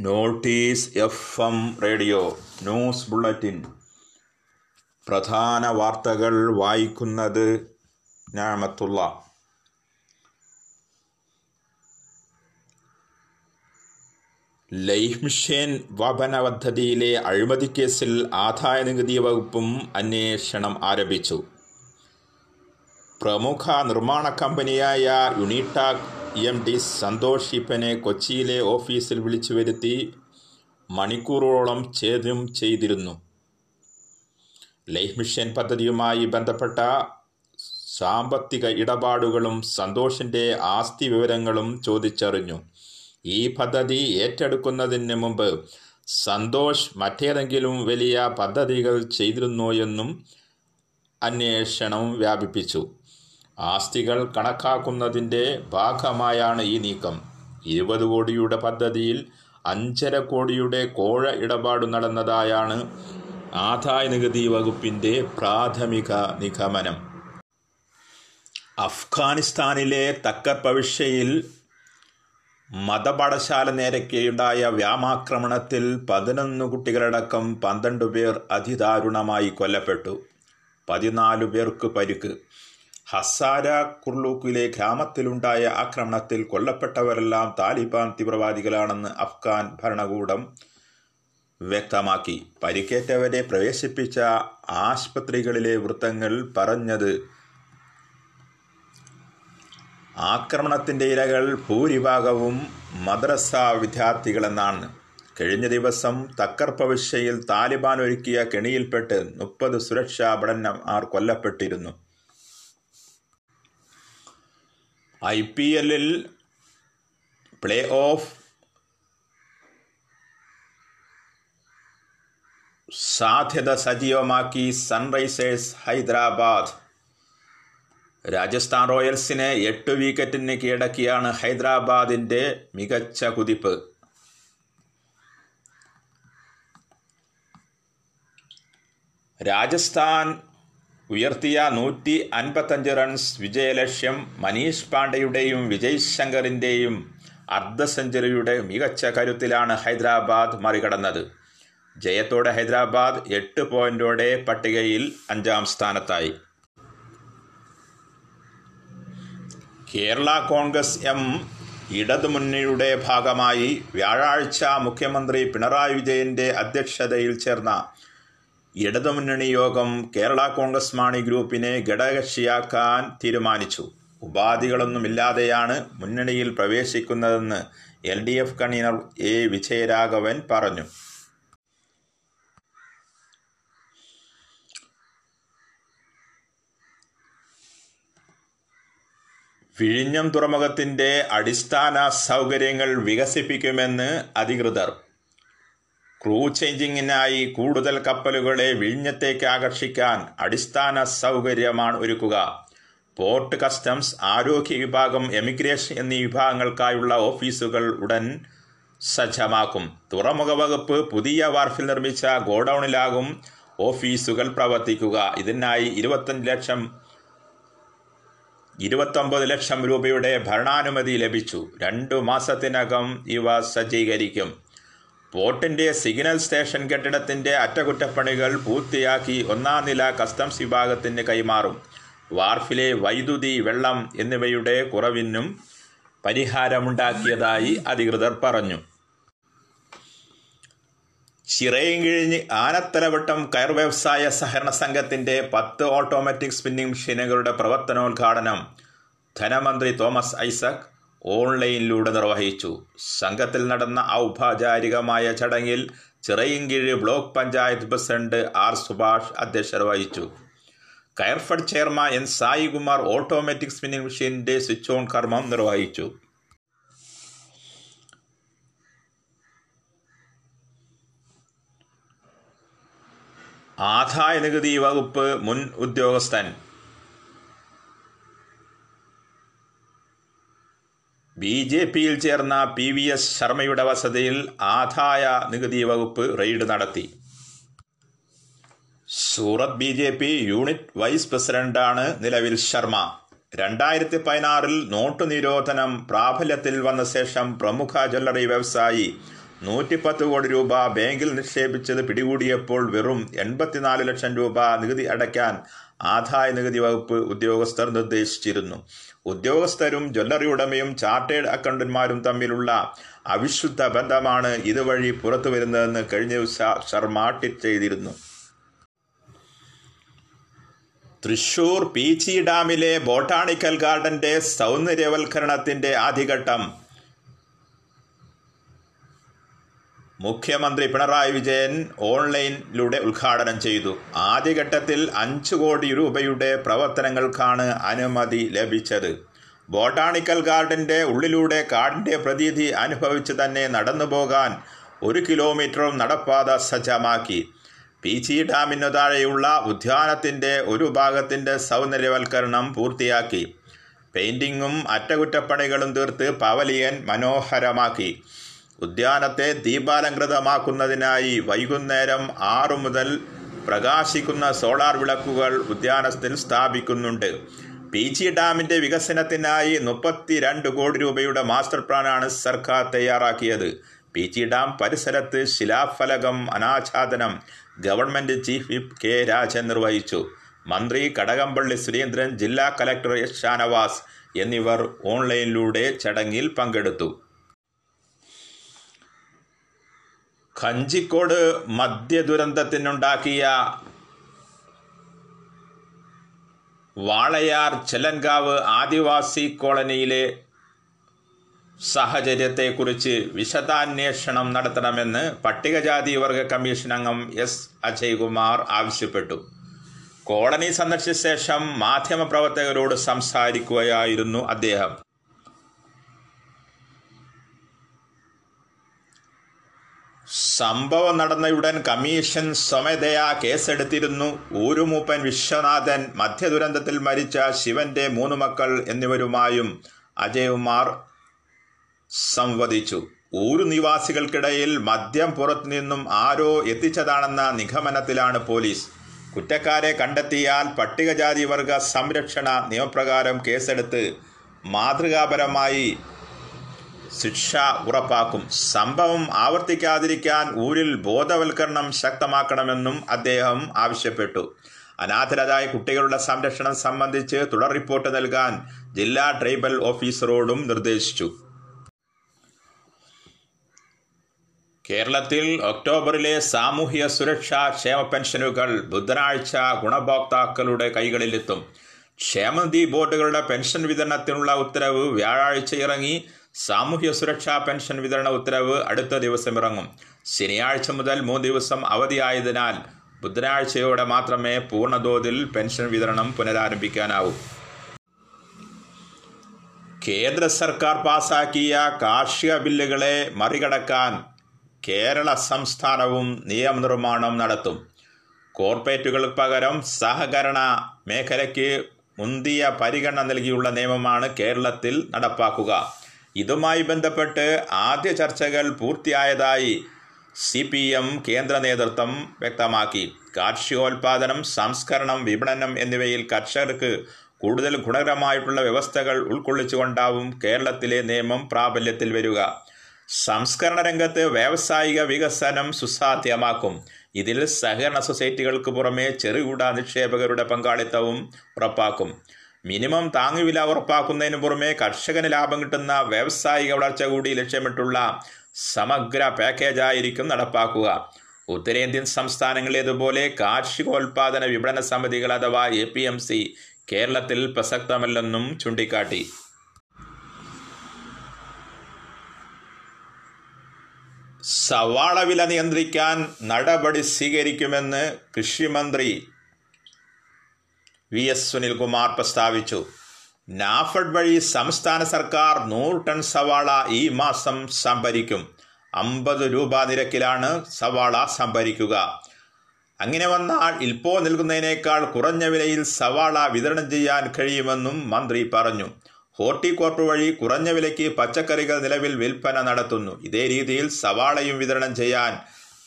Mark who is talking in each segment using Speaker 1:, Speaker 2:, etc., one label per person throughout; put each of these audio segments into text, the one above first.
Speaker 1: Notice F M radio news bulletin. പ്രധാന വാർത്തകൾ വായിക്കുന്നത് ഞാമത്തുള്ള. ലൈഫ് മിഷൻ വപന പദ്ധതിയിലെ അഴിമതി കേസിൽ ആദായനികുതി വകുപ്പും അന്വേഷണം ആരംഭിച്ചു. പ്രമുഖ നിർമ്മാണ കമ്പനിയായ യുണിടാക് എം ഡി സന്തോഷ് ഇപ്പനെ കൊച്ചിയിലെ ഓഫീസിൽ വിളിച്ചു വരുത്തി മണിക്കൂറോളം ചോദ്യം ചെയ്തിരുന്നു. ലൈഫ് മിഷൻ പദ്ധതിയുമായി ബന്ധപ്പെട്ട സാമ്പത്തിക ഇടപാടുകളും സന്തോഷിന്റെ ആസ്തി വിവരങ്ങളും ചോദിച്ചറിഞ്ഞു. ഈ പദ്ധതി ഏറ്റെടുക്കുന്നതിന് മുമ്പ് സന്തോഷ് മറ്റേതെങ്കിലും വലിയ പദ്ധതികൾ ചെയ്തിരുന്നോ എന്നും അന്വേഷണം വ്യാപിപ്പിച്ചു. ആസ്തികൾ കണക്കാക്കുന്നതിന്റെ ഭാഗമായാണ് ഈ നീക്കം. ഇരുപത് കോടിയുടെ പദ്ധതിയിൽ അഞ്ചര കോടിയുടെ കോഴ ഇടപാട് നടന്നതായാണ് ആദായ നികുതി വകുപ്പിന്റെ പ്രാഥമിക നിഗമനം. അഫ്ഗാനിസ്ഥാനിലെ തക്കർ പവിഷ്യയിൽ മതപാഠശാല നേരക്കെയുണ്ടായ വ്യാമാക്രമണത്തിൽ പതിനൊന്ന് കുട്ടികളടക്കം പന്ത്രണ്ട് പേർ അതിദാരുണമായി കൊല്ലപ്പെട്ടു. പതിനാലു പേർക്ക് പരിക്ക്. ഹസാര കുർലൂക്കിലെ ഗ്രാമത്തിലുണ്ടായ ആക്രമണത്തിൽ കൊല്ലപ്പെട്ടവരെല്ലാം താലിബാൻ തീവ്രവാദികളാണെന്ന് അഫ്ഗാൻ ഭരണകൂടം വ്യക്തമാക്കി. പരിക്കേറ്റവരെ പ്രവേശിപ്പിച്ച ആശുപത്രികളിലെ വൃത്തങ്ങൾ പറഞ്ഞത് ആക്രമണത്തിന്റെ ഇരകൾ ഭൂരിഭാഗവും മദ്രസ വിദ്യാർത്ഥികളെന്നാണ്. കഴിഞ്ഞ ദിവസം തക്കർ പ്രവിശ്യയിൽ താലിബാൻ ഒരുക്കിയ കെണിയിൽപ്പെട്ട് മുപ്പത് സുരക്ഷാ ഭടന്മാർ കൊല്ലപ്പെട്ടിരുന്നു. ഐ പി എല്ലിൽ പ്ലേ ഓഫ് സാധ്യത സജീവമാക്കി സൺറൈസേഴ്സ് ഹൈദരാബാദ്. രാജസ്ഥാൻ റോയൽസിനെ എട്ട് വിക്കറ്റിന് കീഴടക്കിയാണ് ഹൈദരാബാദിന്റെ മികച്ച കുതിപ്പ്. രാജസ്ഥാൻ ഉയർത്തിയ നൂറ്റി അൻപത്തഞ്ച് റൺസ് വിജയലക്ഷ്യം മനീഷ് പാണ്ഡെയുടെയും വിജയ് ശങ്കറിന്റെയും അർദ്ധ സെഞ്ചുറിയുടെ മികച്ച കരുത്തിലാണ് ഹൈദരാബാദ് മറികടന്നത്. ജയത്തോടെ ഹൈദരാബാദ് എട്ട് പോയിന്റോടെ പട്ടികയിൽ അഞ്ചാം സ്ഥാനത്തായി. കേരള കോൺഗ്രസ് എം ഇടതുമുന്നണിയുടെ ഭാഗമായി വ്യാഴാഴ്ച മുഖ്യമന്ത്രി പിണറായി വിജയന്റെ അധ്യക്ഷതയിൽ ചേർന്ന ഇടതുമുന്നണി യോഗം കേരള കോൺഗ്രസ് മാണി ഗ്രൂപ്പിനെ ഘടകകക്ഷിയാക്കാൻ തീരുമാനിച്ചു. ഉപാധികളൊന്നുമില്ലാതെയാണ് മുന്നണിയിൽ പ്രവേശിക്കുന്നതെന്ന് L D F convener A Vijayaraghavan പറഞ്ഞു. വിഴിഞ്ഞം തുറമുഖത്തിന്റെ അടിസ്ഥാന സൗകര്യങ്ങൾ വികസിപ്പിക്കുമെന്ന് അധികൃതർ ക്രൂ ചേഞ്ചിങ്ങിനായി കൂടുതൽ കപ്പലുകളെ വിഴിഞ്ഞത്തേക്ക് ആകർഷിക്കാൻ അടിസ്ഥാന സൗകര്യമാണ് ഒരുക്കുക. പോർട്ട് കസ്റ്റംസ് ആരോഗ്യ വിഭാഗം എമിഗ്രേഷൻ എന്നീ വിഭാഗങ്ങൾക്കായുള്ള ഓഫീസുകൾ ഉടൻ സജ്ജമാക്കും. തുറമുഖ വകുപ്പ് പുതിയ വാർഫിൽ നിർമ്മിച്ച ഗോഡൌണിലാകും ഓഫീസുകൾ പ്രവർത്തിക്കുക. ഇതിനായി ഇരുപത്തഞ്ച് ലക്ഷം ഇരുപത്തൊമ്പത് ലക്ഷം രൂപയുടെ ഭരണാനുമതി ലഭിച്ചു. രണ്ടു മാസത്തിനകം ഇവ സജ്ജീകരിക്കും. പോർട്ടിന്റെ സിഗ്നൽ സ്റ്റേഷൻ കെട്ടിടത്തിന്റെ അറ്റകുറ്റപ്പണികൾ പൂർത്തിയാക്കി ഒന്നാം നില കസ്റ്റംസ് വിഭാഗത്തിന് കൈമാറും. വാർഫിലെ വൈദ്യുതി വെള്ളം എന്നിവയുടെ കുറവിനും പരിഹാരമുണ്ടാക്കിയതായി അധികൃതർ പറഞ്ഞു. ചിറയൻകിഴിഞ്ഞ് ആനത്തലവട്ടം കയർ വ്യവസായ സഹകരണ സംഘത്തിന്റെ പത്ത് ഓട്ടോമാറ്റിക് സ്പിന്നിംഗ് മെഷീനുകളുടെ പ്രവർത്തനോദ്ഘാടനം ധനമന്ത്രി തോമസ് ഐസക് ഓൺലൈനിലൂടെ നിർവഹിച്ചു. സംഘത്തിൽ നടന്ന ഔപചാരികമായ ചടങ്ങിൽ Chirayinkeezhu block panchayat president R Subhash അധ്യക്ഷത വഹിച്ചു. Coirfed chairman N Saikumar automatic spinning മെഷീനിന്റെ switch on കർമ്മം നിർവഹിച്ചു. ആദായ നികുതി വകുപ്പ് മുൻ ഉദ്യോഗസ്ഥൻ ബി ജെ പിയിൽ ചേർന്ന പി വി എസ് ശർമ്മയുടെ വസതിയിൽ ആദായ നികുതി വകുപ്പ് റെയ്ഡ് നടത്തി. Surat B J P unit vice പ്രസിഡന്റാണ് നിലവിൽ ശർമ്മ. രണ്ടായിരത്തി പതിനാറിൽ നോട്ടു നിരോധനം പ്രാബല്യത്തിൽ വന്ന ശേഷം പ്രമുഖ ജ്വല്ലറി വ്യവസായി നൂറ്റിപ്പത്ത് കോടി രൂപ ബാങ്കിൽ നിക്ഷേപിച്ചത് പിടികൂടിയപ്പോൾ വെറും എൺപത്തിനാല് ലക്ഷം രൂപ നികുതി അടയ്ക്കാൻ ആദായ നികുതി വകുപ്പ് ഉദ്യോഗസ്ഥർ നിർദ്ദേശിച്ചിരുന്നു. ഉദ്യോഗസ്ഥരും ജ്വല്ലറി ഉടമയും ചാർട്ടേഡ് അക്കൗണ്ടന്മാരും തമ്മിലുള്ള അവിശുദ്ധ ബന്ധമാണ് ഇതുവഴി പുറത്തു വരുന്നതെന്ന് കഴിഞ്ഞ ദിവസം ശർമ്മ ട്വീറ്റ് ചെയ്തിരുന്നു. തൃശൂർ പീച്ചി ഡാമിലെ ബോട്ടാണിക്കൽ ഗാർഡന്റെ സൗന്ദര്യവൽക്കരണത്തിന്റെ ആദ്യഘട്ടം മുഖ്യമന്ത്രി പിണറായി വിജയൻ ഓൺലൈനിലൂടെ ഉദ്ഘാടനം ചെയ്തു. ആദ്യഘട്ടത്തിൽ അഞ്ചു കോടി രൂപയുടെ പ്രവർത്തനങ്ങൾക്കാണ് അനുമതി ലഭിച്ചത്. ബോട്ടാണിക്കൽ ഗാർഡന്റെ ഉള്ളിലൂടെ കാടിന്റെ പ്രതീതി അനുഭവിച്ച് തന്നെ നടന്നു പോകാൻ ഒരു കിലോമീറ്ററും നടപ്പാത സജ്ജമാക്കി. പി ജി ഡാമിനു താഴെയുള്ള ഉദ്യാനത്തിന്റെ ഒരു ഭാഗത്തിന്റെ സൗന്ദര്യവൽക്കരണം പൂർത്തിയാക്കി. പെയിന്റിങ്ങും അറ്റകുറ്റപ്പണികളും തീർത്ത് പവലിയൻ മനോഹരമാക്കി. ഉദ്യാനത്തെ ദീപാലങ്കൃതമാക്കുന്നതിനായി വൈകുന്നേരം ആറു മുതൽ പ്രകാശിക്കുന്ന സോളാർ വിളക്കുകൾ ഉദ്യാനത്തിൽ സ്ഥാപിക്കുന്നുണ്ട്. പി ജി ഡാമിന്റെ വികസനത്തിനായി മുപ്പത്തിരണ്ട് കോടി രൂപയുടെ മാസ്റ്റർ പ്ലാനാണ് സർക്കാർ തയ്യാറാക്കിയത്. പി ജി ഡാം പരിസരത്ത് ശിലാഫലകം അനാച്ഛാദനം government chief whip K Rajan നിർവഹിച്ചു. മന്ത്രി കടകംപള്ളി സുരേന്ദ്രൻ ജില്ലാ കലക്ടർ എസ് ഷാനവാസ് എന്നിവർ ഓൺലൈനിലൂടെ ചടങ്ങിൽ പങ്കെടുത്തു. കഞ്ചിക്കോട് മദ്യ ദുരന്തത്തിനുണ്ടാക്കിയ വാളയാർ ചെലൻകാവ് ആദിവാസി കോളനിയിലെ സാഹചര്യത്തെക്കുറിച്ച് വിശദാന്വേഷണം നടത്തണമെന്ന് പട്ടികജാതി വർഗ കമ്മീഷൻ അംഗം എസ് അജയ്കുമാർ ആവശ്യപ്പെട്ടു. കോളനി സന്ദർശിച്ച ശേഷം മാധ്യമപ്രവർത്തകരോട് സംസാരിക്കുകയായിരുന്നു അദ്ദേഹം. സംഭവം നടന്നയുടൻ കമ്മീഷൻ സ്വമേധയാ കേസെടുത്തിരുന്നു. ഊരുമൂപ്പൻ വിശ്വനാഥൻ മധ്യദുരന്തത്തിൽ മരിച്ച ശിവന്റെ മൂന്ന് മക്കൾ എന്നിവരുമായും അജയ്കുമാർ സംവദിച്ചു. ഊരു നിവാസികൾക്കിടയിൽ മദ്യം പുറത്തുനിന്നും ആരോ എത്തിച്ചതാണെന്ന നിഗമനത്തിലാണ് പോലീസ്. കുറ്റക്കാരെ കണ്ടെത്തിയാൽ പട്ടികജാതി വർഗ സംരക്ഷണ നിയമപ്രകാരം കേസെടുത്ത് മാതൃകാപരമായി ശിക്ഷ ഉറപ്പാക്കും. സംഭവം ആവർത്തിക്കാതിരിക്കാൻ ഊരിൽ ബോധവൽക്കരണം ശക്തമാക്കണമെന്നും അദ്ദേഹം ആവശ്യപ്പെട്ടു. അനാഥരായ കുട്ടികളുടെ സംരക്ഷണം സംബന്ധിച്ച് തുടർ റിപ്പോർട്ട് നൽകാൻ ജില്ലാ ട്രൈബൽ ഓഫീസറോടും നിർദ്ദേശിച്ചു. കേരളത്തിൽ ഒക്ടോബറിലെ സാമൂഹ്യ സുരക്ഷാ ക്ഷേമ പെൻഷനുകൾ ബുധനാഴ്ച ഗുണഭോക്താക്കളുടെ കൈകളിലെത്തും. ക്ഷേമനിധി ബോർഡുകളുടെ പെൻഷൻ വിതരണത്തിനുള്ള ഉത്തരവ് വ്യാഴാഴ്ച ഇറങ്ങി സാമൂഹ്യ സുരക്ഷാ പെൻഷൻ വിതരണ ഉത്തരവ് അടുത്ത ദിവസം ഇറങ്ങും. ശനിയാഴ്ച മുതൽ മൂന്ന് ദിവസം അവധിയായതിനാൽ ബുധനാഴ്ചയോടെ മാത്രമേ പൂർണതോതിൽ പെൻഷൻ വിതരണം പുനരാരംഭിക്കാനാവൂ. കേന്ദ്ര സർക്കാർ പാസാക്കിയ കാർഷിക ബില്ലുകളെ മറികടക്കാൻ കേരള സംസ്ഥാനവും നിയമനിർമ്മാണം നടത്തും. കോർപ്പറേറ്റുകൾക്ക് പകരം സഹകരണ മേഖലയ്ക്ക് മുന്തിയ പരിഗണന നൽകിയുള്ള നിയമമാണ് കേരളത്തിൽ നടപ്പാക്കുക. ഇതുമായി ബന്ധപ്പെട്ട് ആദ്യ ചർച്ചകൾ പൂർത്തിയായതായി സി പി എം കേന്ദ്ര നേതൃത്വം വ്യക്തമാക്കി. കാർഷികോൽപാദനം സംസ്കരണം വിപണനം എന്നിവയിൽ കർഷകർക്ക് കൂടുതൽ ഗുണകരമായിട്ടുള്ള വ്യവസ്ഥകൾ ഉൾക്കൊള്ളിച്ചുകൊണ്ടാവും കേരളത്തിലെ നിയമം പ്രാബല്യത്തിൽ വരിക. സംസ്കരണ രംഗത്ത് വ്യാവസായിക വികസനം സുസാധ്യമാക്കും. ഇതിൽ സഹകരണ സൊസൈറ്റികൾക്ക് പുറമെ ചെറുകിട നിക്ഷേപകരുടെ പങ്കാളിത്തവും ഉറപ്പാക്കും. മിനിമം താങ്ങുവില ഉറപ്പാക്കുന്നതിന് പുറമെ കർഷകന് ലാഭം കിട്ടുന്ന വ്യാവസായിക വളർച്ച കൂടി ലക്ഷ്യമിട്ടുള്ള സമഗ്ര പാക്കേജായിരിക്കും നടപ്പാക്കുക. ഉത്തരേന്ത്യൻ സംസ്ഥാനങ്ങളിലേതുപോലെ കാർഷികോൽപാദന വിപണന സമിതികൾ അഥവാ എ പി എം സി കേരളത്തിൽ പ്രസക്തമല്ലെന്നും ചൂണ്ടിക്കാട്ടി. സവാള വില നിയന്ത്രിക്കാൻ നടപടി സ്വീകരിക്കുമെന്ന് കൃഷിമന്ത്രി വി എസ് സുനിൽകുമാർ പ്രസ്താവിച്ചു. നാഫഡ് വഴി സംസ്ഥാന സർക്കാർ നൂറ് ടൺ സവാള ഈ മാസം സംഭരിക്കും. അമ്പത് രൂപ നിരക്കിലാണ് സവാള സംഭരിക്കുക. അങ്ങനെ വന്നാൽ ഇൽപ്പോ നൽകുന്നതിനേക്കാൾ കുറഞ്ഞ വിലയിൽ സവാള വിതരണം ചെയ്യാൻ കഴിയുമെന്നും മന്ത്രി പറഞ്ഞു. ഹോർട്ടികോർപ്പ് വഴി കുറഞ്ഞ വിലയ്ക്ക് പച്ചക്കറികൾ നിലവിൽ വിൽപ്പന നടത്തുന്നു. ഇതേ രീതിയിൽ സവാളയും വിതരണം ചെയ്യാൻ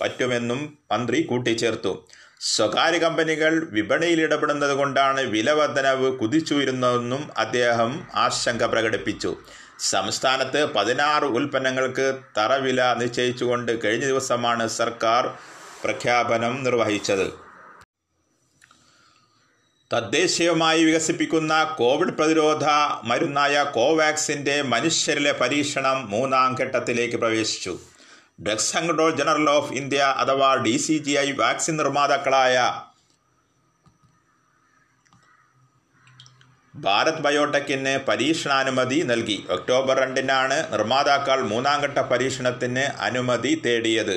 Speaker 1: പറ്റുമെന്നും മന്ത്രി കൂട്ടിച്ചേർത്തു. സ്വകാര്യ കമ്പനികൾ വിപണിയിൽ ഇടപെടുന്നത് കൊണ്ടാണ് വില വർധനവ് കുതിച്ചുയരുന്നതെന്നും അദ്ദേഹം ആശങ്ക പ്രകടിപ്പിച്ചു. സംസ്ഥാനത്ത് പതിനാറ് ഉൽപ്പന്നങ്ങൾക്ക് തറവില നിശ്ചയിച്ചുകൊണ്ട് കഴിഞ്ഞ ദിവസമാണ് സർക്കാർ പ്രഖ്യാപനം നിർവഹിച്ചത്. തദ്ദേശീയമായി വികസിപ്പിക്കുന്ന കോവിഡ് പ്രതിരോധ മരുന്നായ കോവാക്സിന്റെ മനുഷ്യരിലെ പരീക്ഷണം മൂന്നാം ഘട്ടത്തിലേക്ക് പ്രവേശിച്ചു. Drugs control general of India അഥവാ D C G I vaccine നിർമ്മാതാക്കളായ Bharat ബയോടെക്കിന് പരീക്ഷണാനുമതി നൽകി. ഒക്ടോബർ രണ്ടിനാണ് നിർമ്മാതാക്കൾ മൂന്നാം ഘട്ട പരീക്ഷണത്തിന് അനുമതി തേടിയത്.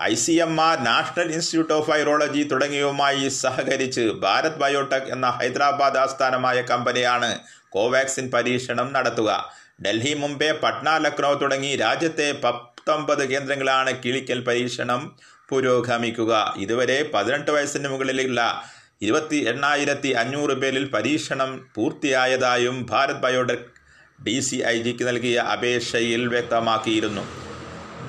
Speaker 1: I C M R national institute of virology തുടങ്ങിയവുമായി സഹകരിച്ച് ഭാരത് ബയോടെക് എന്ന ഹൈദരാബാദ് ആസ്ഥാനമായ കമ്പനിയാണ് കോവാക്സിൻ പരീക്ഷണം നടത്തുക. ഡൽഹി മുംബൈ പട്ന ലക്നൗ തുടങ്ങി രാജ്യത്തെ പത്തൊമ്പത് കേന്ദ്രങ്ങളാണ് കിളിക്കൽ പരീക്ഷണം പുരോഗമിക്കുക. ഇതുവരെ പതിനെട്ട് വയസ്സിന് മുകളിലുള്ള ഇരുപത്തി എണ്ണായിരത്തി അഞ്ഞൂറ് പേരിൽ പരീക്ഷണം പൂർത്തിയായതായും Bharat Biotech D C I ജിക്ക് നൽകിയ അപേക്ഷയിൽ വ്യക്തമാക്കിയിരുന്നു.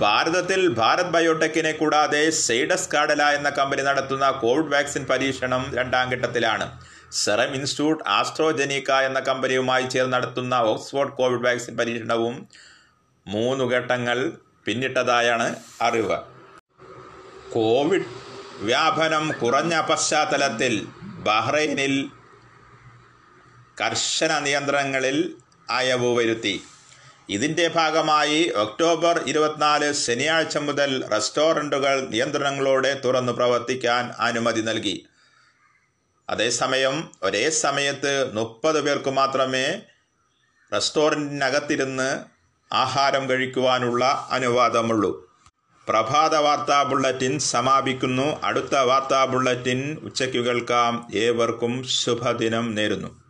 Speaker 1: ഭാരതത്തിൽ ഭാരത് ബയോടെക്കിനെ കൂടാതെ സെയ്ഡസ് കാഡല എന്ന കമ്പനി നടത്തുന്ന കോവിഡ് വാക്സിൻ പരീക്ഷണം രണ്ടാം ഘട്ടത്തിലാണ്. സെറം ഇൻസ്റ്റിറ്റ്യൂട്ട് ആസ്ട്രോജെനിക്ക എന്ന കമ്പനിയുമായി ചേർന്ന് നടത്തുന്ന ഓക്സ്ഫോർഡ് കോവിഡ് വാക്സിൻ പരീക്ഷണവും മൂന്ന് ഘട്ടങ്ങൾ പിന്നിട്ടതായാണ് അറിവ്. കോവിഡ് വ്യാപനം കുറഞ്ഞ പശ്ചാത്തലത്തിൽ ബഹ്റൈനിൽ കർശന നിയന്ത്രണങ്ങളിൽ അയവ് വരുത്തി. ഇതിന്റെ ഭാഗമായി ഒക്ടോബർ ഇരുപത്തിനാല് ശനിയാഴ്ച മുതൽ റെസ്റ്റോറന്റുകൾ നിയന്ത്രണങ്ങളോടെ തുറന്നു പ്രവർത്തിക്കാൻ അനുമതി നൽകി. അതേസമയം ഒരേ സമയത്ത് മുപ്പത് പേർക്ക് മാത്രമേ റെസ്റ്റോറന്റിനകത്തിരുന്ന് ആഹാരം കഴിക്കുവാനുള്ള അനുവാദമുള്ളൂ. പ്രഭാത വാർത്താ ബുള്ളറ്റിൻ സമാപിക്കുന്നു. അടുത്ത വാർത്താ ബുള്ളറ്റിൻ ഉച്ചയ്ക്ക് കേൾക്കാം. ഏവർക്കും ശുഭദിനം നേരുന്നു.